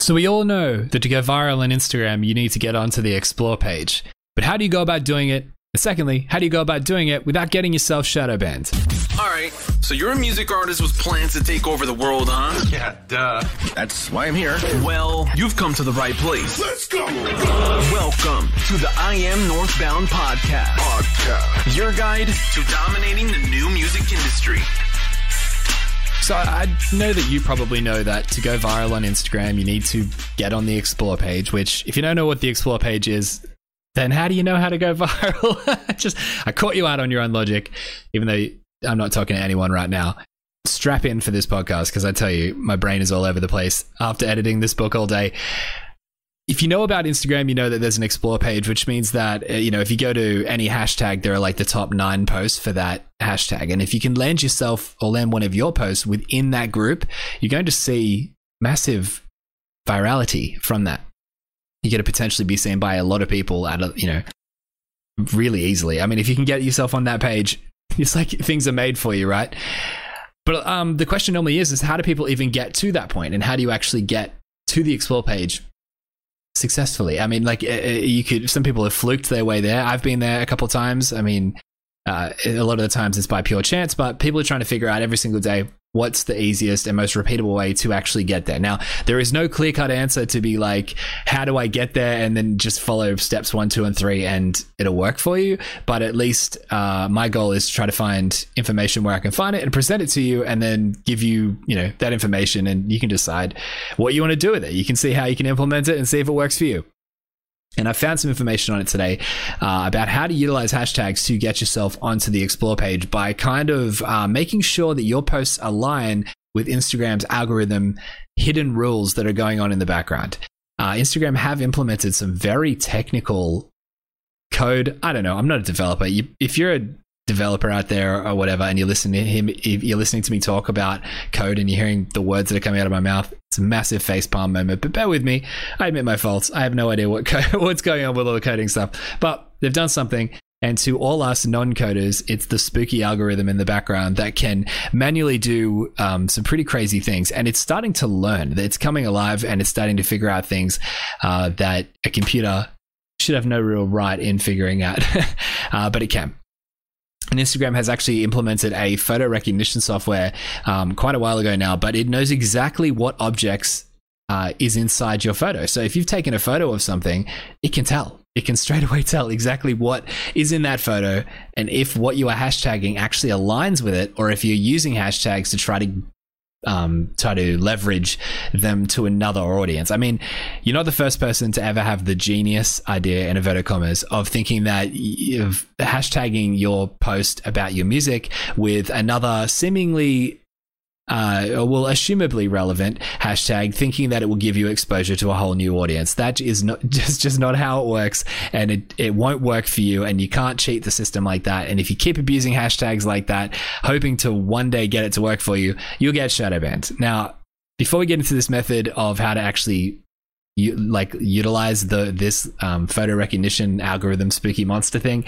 So we all know that to go viral on Instagram, you need to get onto the explore page. But how do you go about doing it? And secondly, how do you go about doing it without getting yourself shadow banned? Alright, so you're a music artist with plans to take over the world, huh? Yeah, duh. That's why I'm here. Well, you've come to the right place. Let's go. Welcome to the I Am Northbound podcast. Podcast. Your guide to dominating the new music industry. So I know that you probably know that to go viral on Instagram, you need to get on the explore page, which if you don't know what the explore page is, then how do you know how to go viral? Just I caught you out on your own logic, even though I'm not talking to anyone right now. Strap in for this podcast because I tell you, my brain is all over the place after editing this book all day. If you know about Instagram, you know that there's an explore page, which means that, uh, you know, if you go to any hashtag, there are like the top nine posts for that hashtag. And if you can land yourself or land one of your posts within that group, you're going to see massive virality from that. You're going to potentially be seen by a lot of people at, a, you know, really easily. I mean, if you can get yourself on that page, it's like things are made for you, right? But um, the question normally is, is how do people even get to that point, and how do you actually get to the explore page successfully? I mean, like uh, uh, you could. Some people have fluked their way there. I've been there a couple times. I mean, uh, a lot of the times it's by pure chance, but people are trying to figure out every single day what's the easiest and most repeatable way to actually get there. Now, there is no clear cut answer to be like, how do I get there? And then just follow steps one, two, and three, and it'll work for you. But at least uh, my goal is to try to find information where I can find it and present it to you, and then give you, you know, that information, and you can decide what you want to do with it. You can see how you can implement it and see if it works for you. And I found some information on it today uh, about how to utilize hashtags to get yourself onto the explore page by kind of uh, making sure that your posts align with Instagram's algorithm hidden rules that are going on in the background. Uh, Instagram have implemented some very technical code. I don't know. I'm not a developer. You, if you're a developer out there or whatever, and you're listening to him, if you're listening to me talk about code and you're hearing the words that are coming out of my mouth, it's a massive facepalm moment. But bear with me. I admit my faults. I have no idea what co- what's going on with all the coding stuff, but they've done something. And to all us non-coders, it's the spooky algorithm in the background that can manually do um, some pretty crazy things. And it's starting to learn. It's coming alive and it's starting to figure out things uh, that a computer should have no real right in figuring out, uh, but it can. And Instagram has actually implemented a photo recognition software um, quite a while ago now, but it knows exactly what objects uh, is inside your photo. So if you've taken a photo of something, it can tell. It can straight away tell exactly what is in that photo and if what you are hashtagging actually aligns with it, or if you're using hashtags to try to um, try to leverage them to another audience. I mean, you're not the first person to ever have the genius idea in inverted commas of thinking that hashtagging your post about your music with another seemingly uh, well, assumably relevant hashtag, thinking that it will give you exposure to a whole new audience. That is not just just not how it works, and it it won't work for you. And you can't cheat the system like that. And if you keep abusing hashtags like that, hoping to one day get it to work for you, you'll get shadow banned. Now, before we get into this method of how to actually you like utilize the this um, photo recognition algorithm spooky monster thing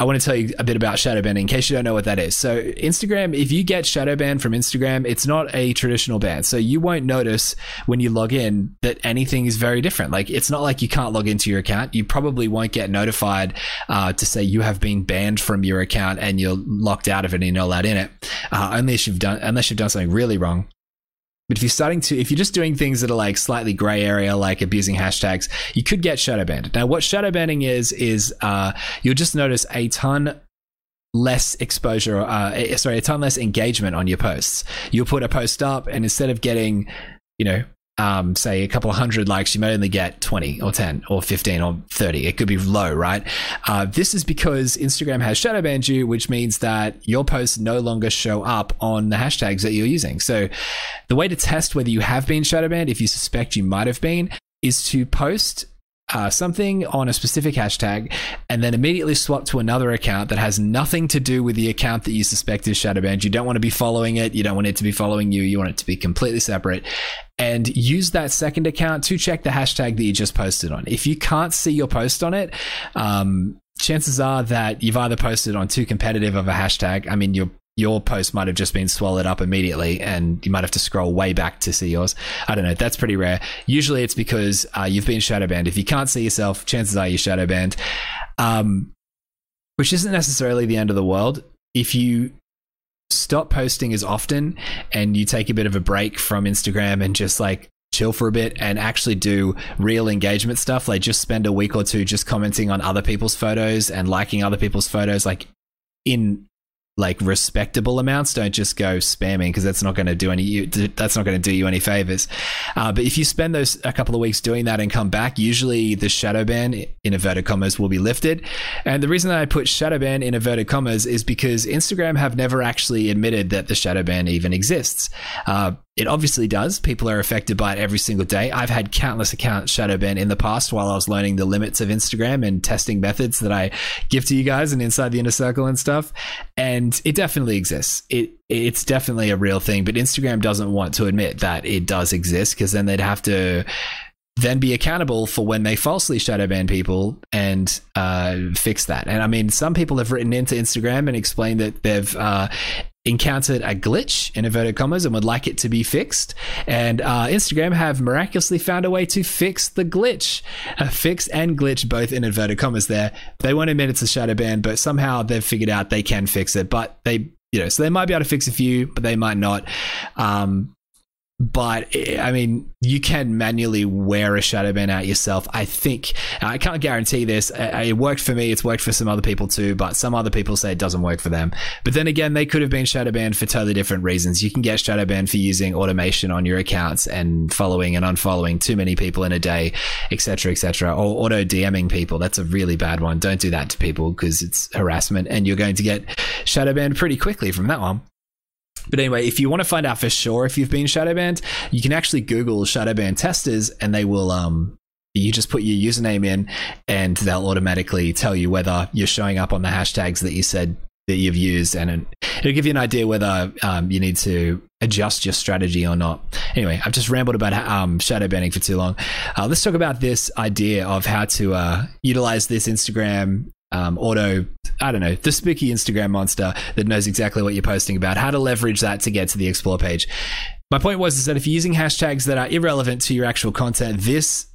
I want to tell you a bit about shadow banning in case you don't know what that is. So, Instagram, if you get shadow banned from Instagram, it's not a traditional ban. So, you won't notice when you log in that anything is very different. Like, it's not like you can't log into your account. You probably won't get notified uh, to say you have been banned from your account and you're locked out of it and you're not allowed in it, uh, unless you've done unless you've done something really wrong. But if you're starting to, if you're just doing things that are like slightly gray area, like abusing hashtags, you could get shadow banned. Now, what shadow banning is, is uh, you'll just notice a ton less exposure, uh, sorry, a ton less engagement on your posts. You'll put a post up, and instead of getting, you know, um, say a couple hundred likes, you may only get 20 or 10 or 15 or 30. It could be low, right? Uh, this is because Instagram has shadow banned you, which means that your posts no longer show up on the hashtags that you're using. So the way to test whether you have been shadow banned, if you suspect you might have been, is to post uh, something on a specific hashtag and then immediately swap to another account that has nothing to do with the account that you suspect is shadow banned. You don't want to be following it. You don't want it to be following you. You want it to be completely separate and use that second account to check the hashtag that you just posted on. If you can't see your post on it, um, chances are that you've either posted on too competitive of a hashtag. I mean, you're your post might have just been swallowed up immediately and you might have to scroll way back to see yours. I don't know. That's pretty rare. Usually it's because uh, you've been shadow banned. If you can't see yourself, chances are you're shadow banned, um, which isn't necessarily the end of the world. If you stop posting as often and you take a bit of a break from Instagram and just like chill for a bit and actually do real engagement stuff like just spend a week or two just commenting on other people's photos and liking other people's photos like in like respectable amounts. Don't just go spamming because that's not going to do any. you, That's not going to do you any favors. Uh, but if you spend those a couple of weeks doing that and come back, usually the shadow ban in inverted commas will be lifted. And the reason that I put shadow ban in inverted commas is because Instagram have never actually admitted that the shadow ban even exists. Uh, it obviously does. People are affected by it every single day. I've had countless accounts shadow ban in the past while I was learning the limits of Instagram and testing methods that I give to you guys and inside the inner circle and stuff. And it definitely exists. It it's definitely a real thing, but Instagram doesn't want to admit that it does exist because then they'd have to then be accountable for when they falsely shadow ban people and uh, fix that. And I mean, some people have written into Instagram and explained that they've uh, encountered a glitch in inverted commas and would like it to be fixed. And uh, Instagram have miraculously found a way to fix the glitch, a fix and glitch both in inverted commas. There, they won't admit it's a shadow ban, but somehow they've figured out they can fix it. But they you know, so they might be able to fix a few, but they might not. Um, but eh, I mean, you can manually wear a shadow ban out yourself. I think I can't guarantee this. It worked for me. It's worked for some other people too, but some other people say it doesn't work for them. But then again, they could have been shadow banned for totally different reasons. You can get shadow banned for using automation on your accounts and following and unfollowing too many people in a day, etc., etc., or auto DMing people. That's a really bad one. Don't do that to people because it's harassment, and you're going to get shadow banned pretty quickly from that one. But anyway, if you want to find out for sure if you've been shadow banned, you can actually Google shadow ban testers, and they will um, you just put your username in and they'll automatically tell you whether you're showing up on the hashtags that you said that you've used and it'll give you an idea whether um, you need to adjust your strategy or not. Anyway i've just rambled about um, shadow banning for too long. Uh, let's talk about this idea of how to uh, utilize this instagram um, auto, I don't know, the spooky Instagram monster that knows exactly what you're posting about, how to leverage that to get to the explore page. My point was is that if you're using hashtags that are irrelevant to your actual content, this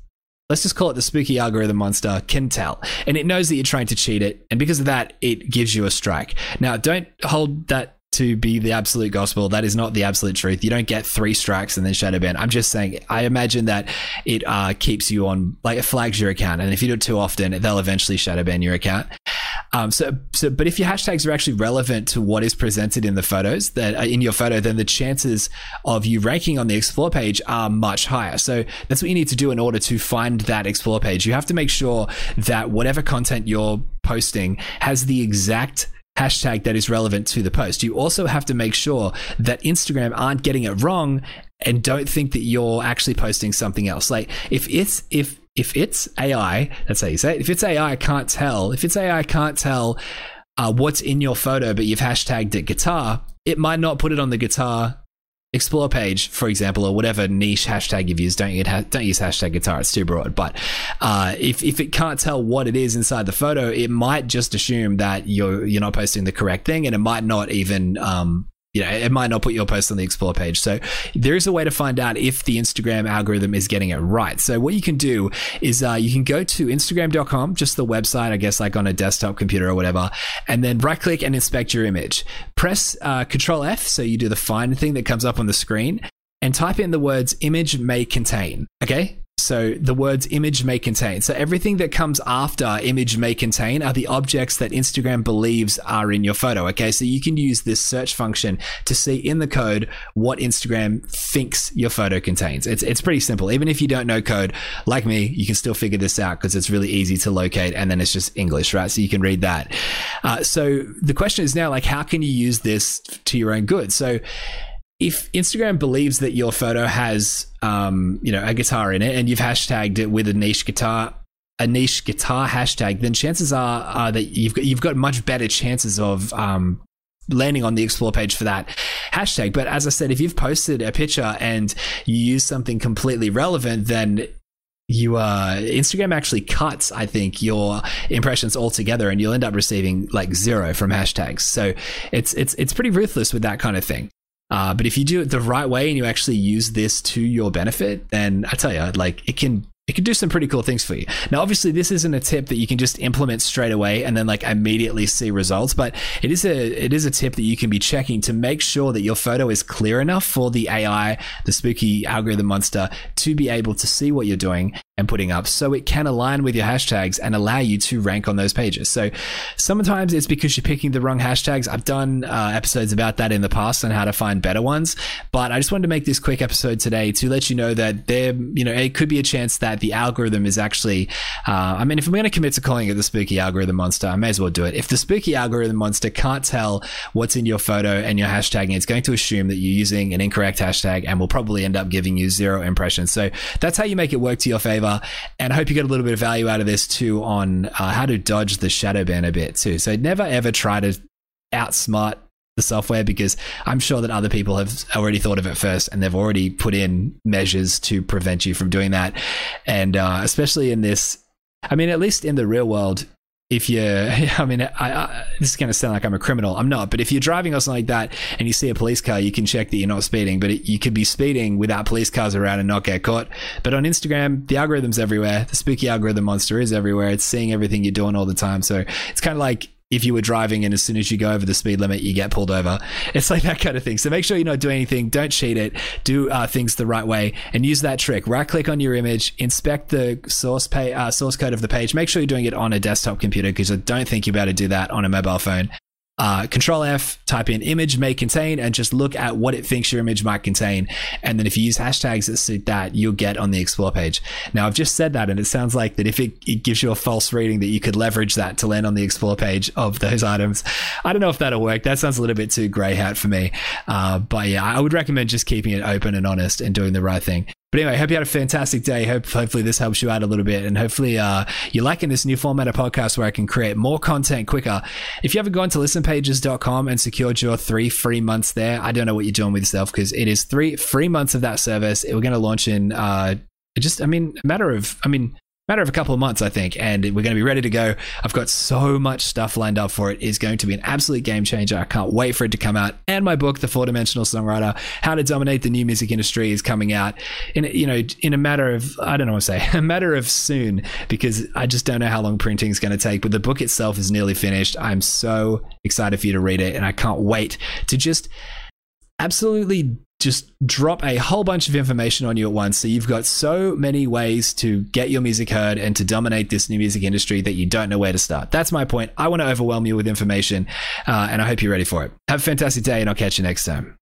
let's just call it the spooky algorithm monster can tell and it knows that you're trying to cheat it and because of that it gives you a strike now don't hold that to be the absolute gospel. That is not the absolute truth. You don't get three strikes and then shadow ban. I'm just saying, I imagine that it uh, keeps you on, like it flags your account. And if you do it too often, they'll eventually shadow ban your account. Um, so, so, but if your hashtags are actually relevant to what is presented in the photos that in your photo, then the chances of you ranking on the explore page are much higher. So that's what you need to do in order to find that explore page. You have to make sure that whatever content you're posting has the exact hashtag that is relevant to the post. You also have to make sure that Instagram aren't getting it wrong and don't think that you're actually posting something else. Like if it's if if it's AI, that's how you say it. If it's AI can't tell, if it's AI can't tell uh, what's in your photo, but you've hashtagged it guitar, it might not put it on the guitar explore page, for example, or whatever niche hashtag you've used. Don't don't use hashtag guitar; it's too broad. But uh, if if it can't tell what it is inside the photo, it might just assume that you're you're not posting the correct thing, and it might not even um, you know, it might not put your post on the explore page. So there is a way to find out if the Instagram algorithm is getting it right. So what you can do is uh, you can go to Instagram.com, just the website, I guess, like on a desktop computer or whatever, and then right click and inspect your image. Press uh, Control F, so you do the find thing that comes up on the screen, and type in the words image may contain. Okay, so the words image may contain. So everything that comes after image may contain are the objects that Instagram believes are in your photo. Okay. So you can use this search function to see in the code what Instagram thinks your photo contains. It's, it's pretty simple. Even if you don't know code like me, you can still figure this out because it's really easy to locate and then it's just English, right? So you can read that. Uh, so the question is now like, how can you use this to your own good? So if Instagram believes that your photo has, um, you know, a guitar in it, and you've hashtagged it with a niche guitar, a niche guitar hashtag, then chances are, are that you've got you've got much better chances of um, landing on the explore page for that hashtag. But as I said, if you've posted a picture and you use something completely relevant, then you uh Instagram actually cuts I think your impressions altogether and you'll end up receiving like zero from hashtags. So it's it's it's pretty ruthless with that kind of thing. Uh, but if you do it the right way and you actually use this to your benefit, then I tell you, like it can it can do some pretty cool things for you. Now, obviously, this isn't a tip that you can just implement straight away and then like immediately see results, but it is a it is a tip that you can be checking to make sure that your photo is clear enough for the AI, the spooky algorithm monster, to be able to see what you're doing and putting up so it can align with your hashtags and allow you to rank on those pages. So sometimes it's because you're picking the wrong hashtags. I've done uh, episodes about that in the past on how to find better ones, but I just wanted to make this quick episode today to let you know that there, you know, it could be a chance that the algorithm is actually, uh, I mean, if I'm going to commit to calling it the spooky algorithm monster, I may as well do it. If the spooky algorithm monster can't tell what's in your photo and your hashtagging, it's going to assume that you're using an incorrect hashtag and will probably end up giving you zero impressions. So that's how you make it work to your favor. And I hope you get a little bit of value out of this too on uh, how to dodge the shadow ban a bit too. So never ever try to outsmart the software because I'm sure that other people have already thought of it first and they've already put in measures to prevent you from doing that. And uh, especially in this, I mean, at least in the real world, if you, I mean, I, I, this is going to sound like I'm a criminal. I'm not, but if you're driving or something like that and you see a police car, you can check that you're not speeding, but it, you could be speeding without police cars around and not get caught. But on Instagram, the algorithm's everywhere. The spooky algorithm monster is everywhere. It's seeing everything you're doing all the time. So it's kind of like if you were driving and as soon as you go over the speed limit, you get pulled over. It's like that kind of thing. So make sure you're not doing anything. Don't cheat it. Do uh, things the right way and use that trick. Right click on your image, inspect the source pay, uh, source code of the page. Make sure you're doing it on a desktop computer because I don't think you're able to do that on a mobile phone uh, Control F, type in image may contain, and just look at what it thinks your image might contain. And then if you use hashtags that suit that, you'll get on the explore page. Now, I've just said that, and it sounds like that if it, it gives you a false reading, that you could leverage that to land on the explore page of those items. I don't know if that'll work. That sounds a little bit too grey hat for me. Uh, but yeah, I would recommend just keeping it open and honest and doing the right thing. But anyway, hope you had a fantastic day. Hope hopefully this helps you out a little bit, and hopefully uh, you're liking this new format of podcast where I can create more content quicker. If you haven't gone to listenpages.com and secured your three free months there, I don't know what you're doing with yourself because it is three free months of that service. We're going to launch in uh, just, I mean, a matter of, I mean, matter of a couple of months, I think, and we're going to be ready to go. I've got so much stuff lined up for it. It's going to be an absolute game changer. I can't wait for it to come out. And my book, The Four Dimensional Songwriter: How to Dominate the New Music Industry, is coming out in you know in a matter of I don't know what to say, a matter of soon because I just don't know how long printing is going to take. But the book itself is nearly finished. I'm so excited for you to read it, and I can't wait to just absolutely just drop a whole bunch of information on you at once. So you've got so many ways to get your music heard and to dominate this new music industry that you don't know where to start. That's my point. I want to overwhelm you with information, uh, and I hope you're ready for it. Have a fantastic day, and I'll catch you next time.